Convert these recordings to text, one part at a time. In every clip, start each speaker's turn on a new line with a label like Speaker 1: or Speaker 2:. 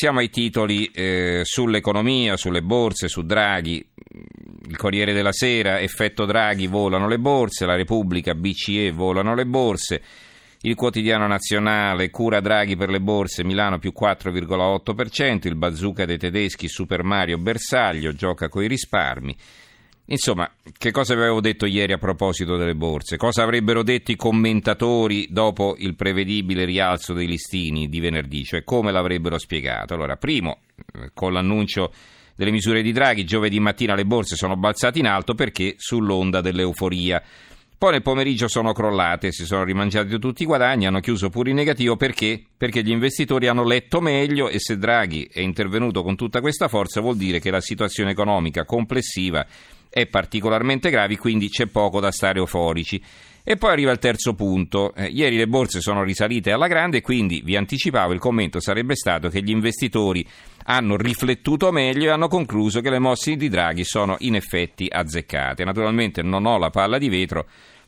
Speaker 1: Siamo ai titoli eh, sull'economia, sulle borse, su Draghi. Il Corriere della Sera, effetto Draghi, volano le borse, la Repubblica, BCE, volano le borse. Il quotidiano nazionale, cura Draghi per le borse, Milano più 4,8%, il bazooka dei tedeschi, Super Mario Bersaglio, gioca coi risparmi. Insomma, che cosa avevo detto ieri a proposito delle borse? Cosa avrebbero detto i commentatori dopo il prevedibile rialzo dei listini di venerdì? Cioè come l'avrebbero spiegato? Allora, primo, eh, con l'annuncio delle misure di Draghi, giovedì mattina le borse sono balzate in alto perché sull'onda dell'euforia. Poi nel pomeriggio sono crollate, si sono rimangiati tutti i guadagni, hanno chiuso pure in negativo perché? Perché gli investitori hanno letto meglio e se Draghi è intervenuto con tutta questa forza vuol dire che la situazione economica complessiva è particolarmente grave, quindi c'è poco da stare euforici. E poi arriva il terzo punto. Eh, ieri le borse sono risalite alla grande, quindi vi anticipavo, il commento sarebbe stato che gli investitori hanno riflettuto meglio e hanno concluso che le mosse di Draghi sono in effetti azzeccate. Naturalmente non ho la palla di vetro,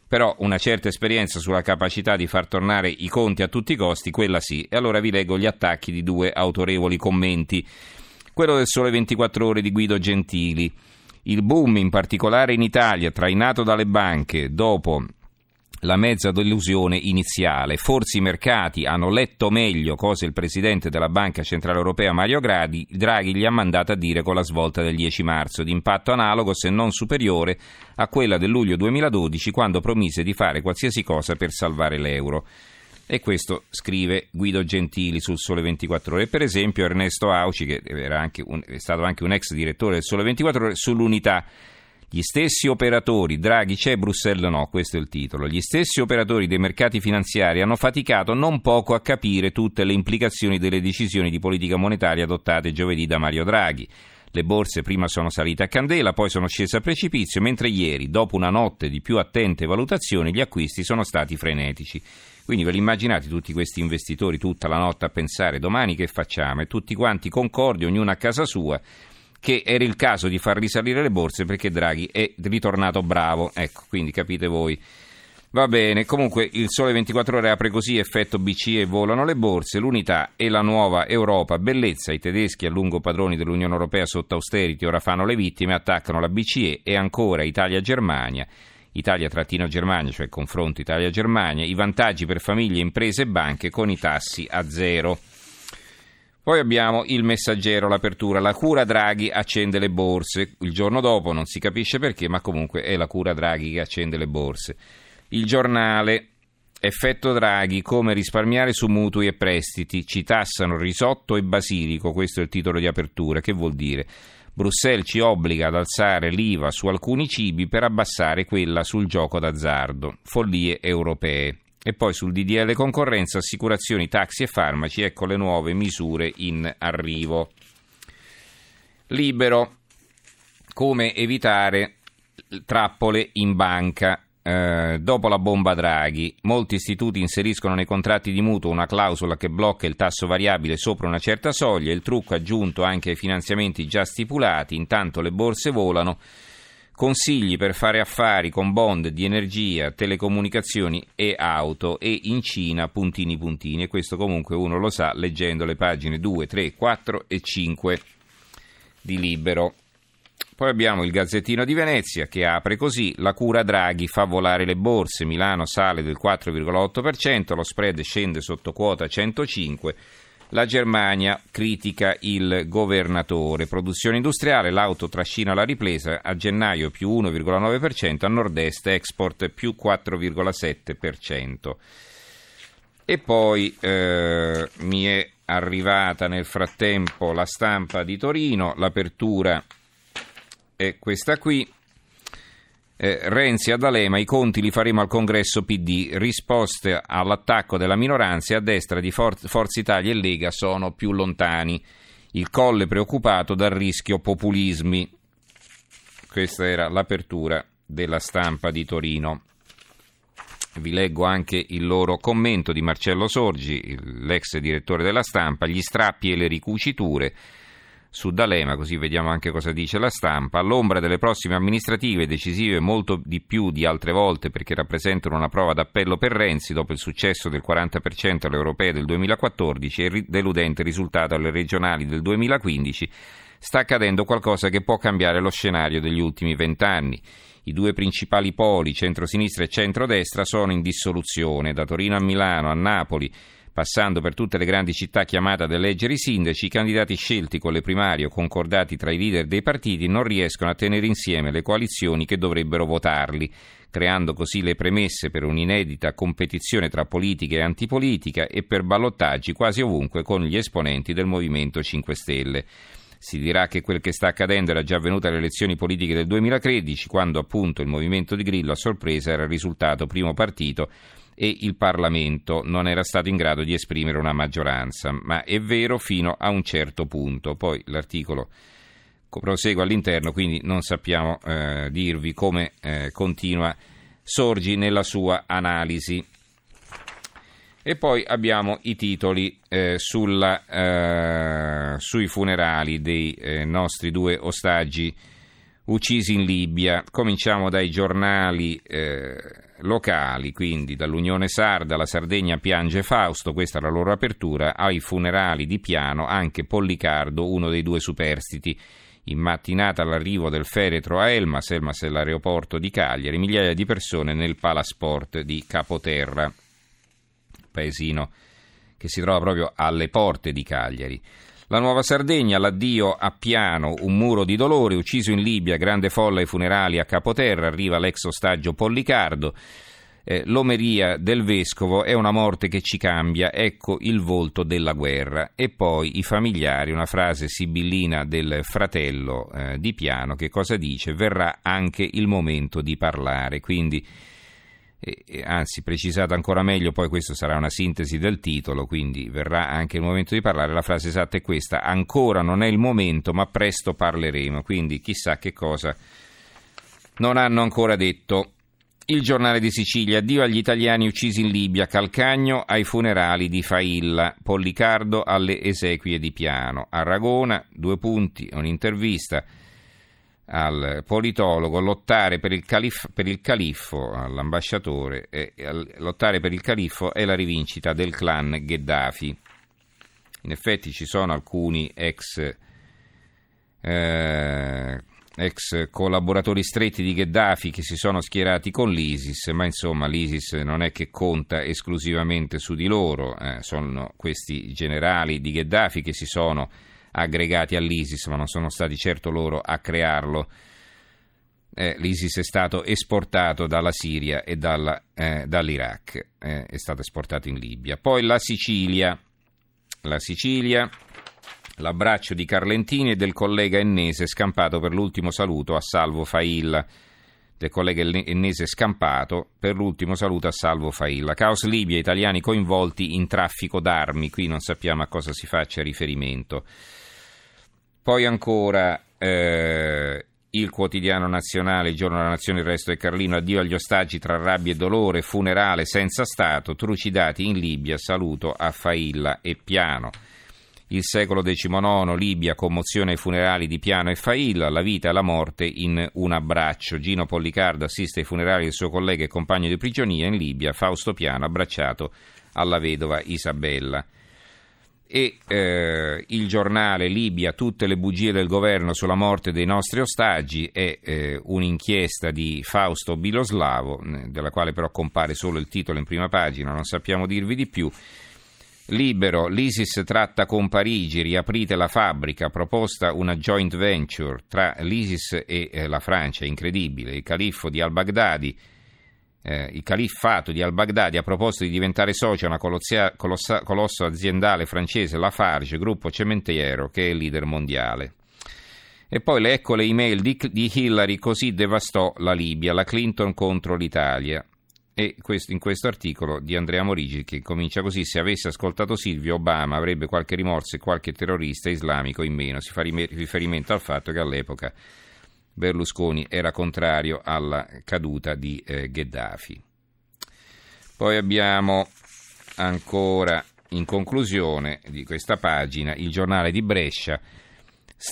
Speaker 1: però una certa esperienza sulla capacità di far tornare i conti a tutti i costi, quella sì. E allora vi leggo gli attacchi di due autorevoli commenti. Quello del Sole 24 ore di Guido Gentili. Il boom, in particolare in Italia, trainato dalle banche dopo la mezza delusione iniziale. Forse i mercati hanno letto meglio cosa il presidente della Banca Centrale Europea Mario Draghi, Draghi gli ha mandato a dire con la svolta del 10 marzo, di impatto analogo se non superiore a quella del luglio 2012 quando promise di fare qualsiasi cosa per salvare l'euro. E questo scrive Guido Gentili sul Sole 24 Ore. Per esempio Ernesto Auci, che un, è stato anche un ex direttore del Sole 24 Ore, sull'unità. Gli stessi operatori, Draghi c'è, Bruxelles no, questo è il titolo. Gli stessi operatori dei mercati finanziari hanno faticato non poco a capire tutte le implicazioni delle decisioni di politica monetaria adottate giovedì da Mario Draghi. Le borse prima sono salite a candela, poi sono scese a precipizio, mentre ieri, dopo una notte di più attente valutazioni, gli acquisti sono stati frenetici. Quindi ve li immaginate tutti questi investitori tutta la notte a pensare domani che facciamo e tutti quanti concordi, ognuno a casa sua, che era il caso di far risalire le borse perché Draghi è ritornato bravo. Ecco, quindi capite voi. Va bene, comunque il Sole 24 ore apre così, effetto BCE volano le borse, l'unità e la nuova Europa, bellezza, i tedeschi a lungo padroni dell'Unione Europea sotto austerity ora fanno le vittime, attaccano la BCE e ancora Italia-Germania. Italia-Germania, cioè confronto Italia-Germania, i vantaggi per famiglie, imprese e banche con i tassi a zero. Poi abbiamo il messaggero, l'apertura, la cura Draghi accende le borse, il giorno dopo non si capisce perché, ma comunque è la cura Draghi che accende le borse. Il giornale, effetto Draghi, come risparmiare su mutui e prestiti, ci tassano risotto e basilico, questo è il titolo di apertura, che vuol dire? Bruxelles ci obbliga ad alzare l'IVA su alcuni cibi per abbassare quella sul gioco d'azzardo. Follie europee. E poi sul DDL concorrenza, assicurazioni, taxi e farmaci, ecco le nuove misure in arrivo. Libero. Come evitare trappole in banca. Eh, dopo la bomba Draghi, molti istituti inseriscono nei contratti di mutuo una clausola che blocca il tasso variabile sopra una certa soglia, il trucco aggiunto anche ai finanziamenti già stipulati, intanto le borse volano. Consigli per fare affari con bond di energia, telecomunicazioni e auto e in Cina puntini puntini e questo comunque uno lo sa leggendo le pagine 2, 3, 4 e 5 di Libero. Poi abbiamo il Gazzettino di Venezia che apre così: La cura Draghi fa volare le borse, Milano sale del 4,8%, lo spread scende sotto quota 105. La Germania critica il governatore. Produzione industriale, l'auto trascina la ripresa, a gennaio più 1,9%, a nord-est export più 4,7%. E poi eh, mi è arrivata nel frattempo la stampa di Torino, l'apertura è questa qui. Eh, Renzi ad Alema, i conti li faremo al congresso PD, risposte all'attacco della minoranza a destra di For- Forza Italia e Lega sono più lontani. Il colle preoccupato dal rischio populismi. Questa era l'apertura della stampa di Torino. Vi leggo anche il loro commento di Marcello Sorgi, l'ex direttore della stampa, gli strappi e le ricuciture su D'Alema, così vediamo anche cosa dice la stampa. All'ombra delle prossime amministrative, decisive molto di più di altre volte perché rappresentano una prova d'appello per Renzi dopo il successo del 40% alle europee del 2014 e il deludente risultato alle regionali del 2015, sta accadendo qualcosa che può cambiare lo scenario degli ultimi vent'anni. I due principali poli, centrosinistra e centrodestra, sono in dissoluzione, da Torino a Milano, a Napoli, Passando per tutte le grandi città chiamate ad eleggere i sindaci, i candidati scelti con le primarie o concordati tra i leader dei partiti non riescono a tenere insieme le coalizioni che dovrebbero votarli, creando così le premesse per un'inedita competizione tra politica e antipolitica e per ballottaggi quasi ovunque con gli esponenti del Movimento 5 Stelle. Si dirà che quel che sta accadendo era già avvenuto alle elezioni politiche del 2013, quando appunto il movimento di Grillo a sorpresa era risultato primo partito e il Parlamento non era stato in grado di esprimere una maggioranza, ma è vero fino a un certo punto. Poi l'articolo prosegue all'interno, quindi non sappiamo eh, dirvi come eh, continua Sorgi nella sua analisi. E poi abbiamo i titoli eh, sulla, eh, sui funerali dei eh, nostri due ostaggi uccisi in Libia. Cominciamo dai giornali eh, locali, quindi dall'Unione Sarda, la Sardegna piange Fausto, questa è la loro apertura, ai funerali di piano anche Pollicardo, uno dei due superstiti. In mattinata all'arrivo del feretro a Elmas, Elmas è l'aeroporto di Cagliari, migliaia di persone nel Palasport di Capoterra, paesino che si trova proprio alle porte di Cagliari. La Nuova Sardegna, l'addio a Piano, un muro di dolore, ucciso in Libia, grande folla ai funerali a Capoterra, arriva l'ex ostaggio Pollicardo. Eh, l'omeria del vescovo è una morte che ci cambia, ecco il volto della guerra. E poi i familiari, una frase sibillina del fratello eh, di Piano, che cosa dice? Verrà anche il momento di parlare. Quindi e, anzi precisato ancora meglio, poi questo sarà una sintesi del titolo, quindi verrà anche il momento di parlare, la frase esatta è questa, ancora non è il momento ma presto parleremo, quindi chissà che cosa non hanno ancora detto. Il giornale di Sicilia, addio agli italiani uccisi in Libia, Calcagno ai funerali di Failla, Pollicardo alle esequie di Piano, Aragona, due punti, un'intervista al politologo lottare per il, calif- per il califfo, all'ambasciatore, e, e, lottare per il califfo è la rivincita del clan Gheddafi. In effetti ci sono alcuni ex, eh, ex collaboratori stretti di Gheddafi che si sono schierati con l'ISIS, ma insomma l'ISIS non è che conta esclusivamente su di loro, eh, sono questi generali di Gheddafi che si sono aggregati all'ISIS, ma non sono stati certo loro a crearlo. Eh, L'ISIS è stato esportato dalla Siria e dalla, eh, dall'Iraq, eh, è stato esportato in Libia. Poi la Sicilia, la Sicilia, l'abbraccio di Carlentini e del collega ennese scampato per l'ultimo saluto a Salvo Failla del collega ennese scampato per l'ultimo saluto a Salvo Failla. Caos Libia, italiani coinvolti in traffico d'armi, qui non sappiamo a cosa si faccia riferimento. Poi ancora eh, il quotidiano nazionale, il giorno della nazione, il resto è Carlino, addio agli ostaggi tra rabbia e dolore, funerale senza Stato, trucidati in Libia, saluto a Failla e Piano. Il secolo XIX, Libia, commozione ai funerali di Piano e Failla, la vita e la morte in un abbraccio. Gino Pollicardo assiste ai funerali del suo collega e compagno di prigionia in Libia, Fausto Piano, abbracciato alla vedova Isabella e eh, il giornale Libia, tutte le bugie del governo sulla morte dei nostri ostaggi è eh, un'inchiesta di Fausto Biloslavo, della quale però compare solo il titolo in prima pagina, non sappiamo dirvi di più. Libero, l'ISIS tratta con Parigi, riaprite la fabbrica, proposta una joint venture tra l'ISIS e eh, la Francia, incredibile, il califfo di al-Baghdadi eh, il califfato di al-Baghdadi ha proposto di diventare socio a una colossia, colossa, colosso aziendale francese, Lafarge, gruppo cementiero, che è leader mondiale. E poi le, ecco le email di, di Hillary, così devastò la Libia, la Clinton contro l'Italia. E in questo articolo di Andrea Morigi, che comincia così, se avesse ascoltato Silvio Obama avrebbe qualche rimorso e qualche terrorista islamico in meno. Si fa riferimento al fatto che all'epoca Berlusconi era contrario alla caduta di eh, Gheddafi. Poi abbiamo ancora, in conclusione di questa pagina, il giornale di Brescia.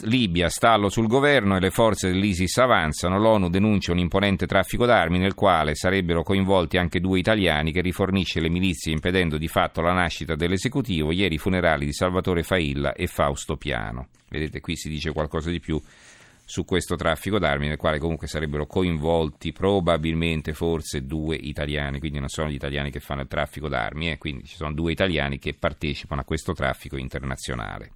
Speaker 1: Libia, stallo sul governo e le forze dell'ISIS avanzano. L'ONU denuncia un imponente traffico d'armi nel quale sarebbero coinvolti anche due italiani che rifornisce le milizie impedendo di fatto la nascita dell'esecutivo. Ieri i funerali di Salvatore Failla e Fausto Piano. Vedete, qui si dice qualcosa di più su questo traffico d'armi nel quale comunque sarebbero coinvolti probabilmente forse due italiani, quindi non sono gli italiani che fanno il traffico d'armi, eh, quindi ci sono due italiani che partecipano a questo traffico internazionale.